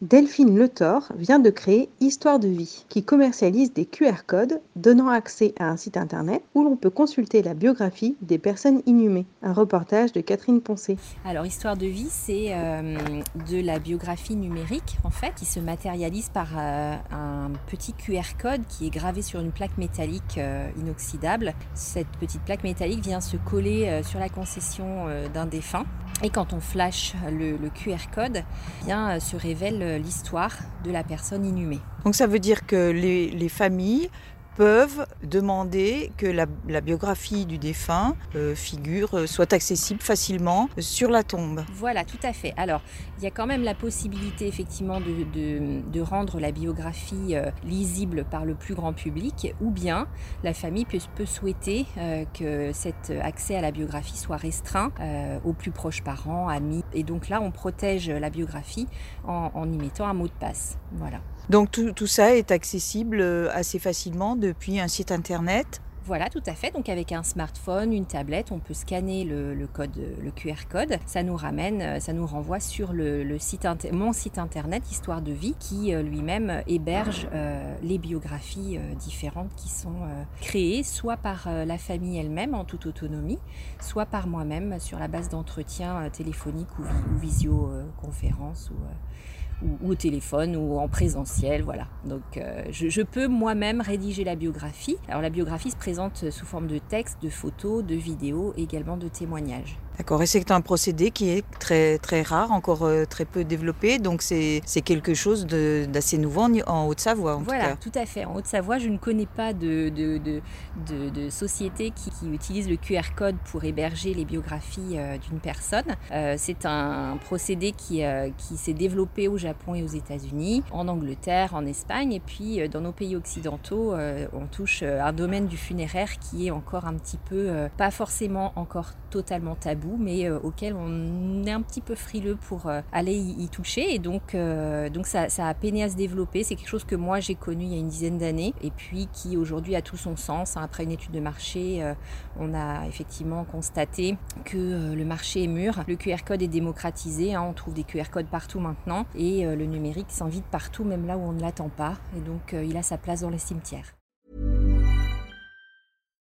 Delphine Le Thor vient de créer Histoire de vie, qui commercialise des QR codes donnant accès à un site internet où l'on peut consulter la biographie des personnes inhumées. Un reportage de Catherine Poncé. Alors, Histoire de vie, c'est euh, de la biographie numérique, en fait, qui se matérialise par euh, un petit QR code qui est gravé sur une plaque métallique euh, inoxydable. Cette petite plaque métallique vient se coller sur la concession d'un défunt. Et quand on flash le, QR code, eh bien, se révèle l'histoire de la personne inhumée. Donc ça veut dire que les familles peuvent demander que la, biographie du défunt euh, figure euh, soit accessible facilement sur la tombe. Voilà, tout à fait. Alors, il y a quand même la possibilité effectivement de, rendre la biographie euh, lisible par le plus grand public, ou bien la famille peut, peut souhaiter que cet accès à la biographie soit restreint aux plus proches parents, amis. Et donc là, on protège la biographie en y mettant un mot de passe. Voilà. Donc tout, ça est accessible euh, assez facilement depuis un site internet. Voilà, tout à fait. Donc avec un smartphone, une tablette, on peut scanner le, QR code. Ça nous ramène, euh, ça nous renvoie sur le, mon site internet Histoire de vie, qui euh, lui-même héberge les biographies différentes qui sont créées, soit par la famille elle-même en toute autonomie, soit par moi-même sur la base d'entretien téléphonique ou, ou visioconférence ou ou, au téléphone ou en présentiel, voilà. Donc euh, je, je, peux moi-même rédiger la biographie. Alors la biographie se présente sous forme de texte, de photos, de vidéos, également de témoignages. D'accord, et c'est un procédé qui est très, très rare, encore euh, très peu développé, donc c'est quelque chose d'assez nouveau en, en Haute-Savoie. Voilà, tout, tout, à fait. En Haute-Savoie, je ne connais pas de, de, de, de, de société qui, qui, utilise le QR code pour héberger les biographies euh, d'une personne. Euh, c'est un, procédé qui, euh, qui s'est développé au Japon et aux États-Unis, en Angleterre, en Espagne, et puis dans nos pays occidentaux, on touche un domaine du funéraire qui est encore un petit peu, pas forcément encore totalement tabou, mais euh, auquel on est un petit peu frileux pour euh, aller y, toucher. Et donc, euh, donc ça, ça, a peiné à se développer. C'est quelque chose que moi j'ai connu il y a une dizaine d'années et puis qui aujourd'hui a tout son sens. Hein. Après une étude de marché, on a effectivement constaté que le marché est mûr. Le QR code est démocratisé. Hein. On trouve des QR codes partout maintenant et le numérique s'invite partout, même là où on ne l'attend pas. Et donc il a sa place dans les cimetières.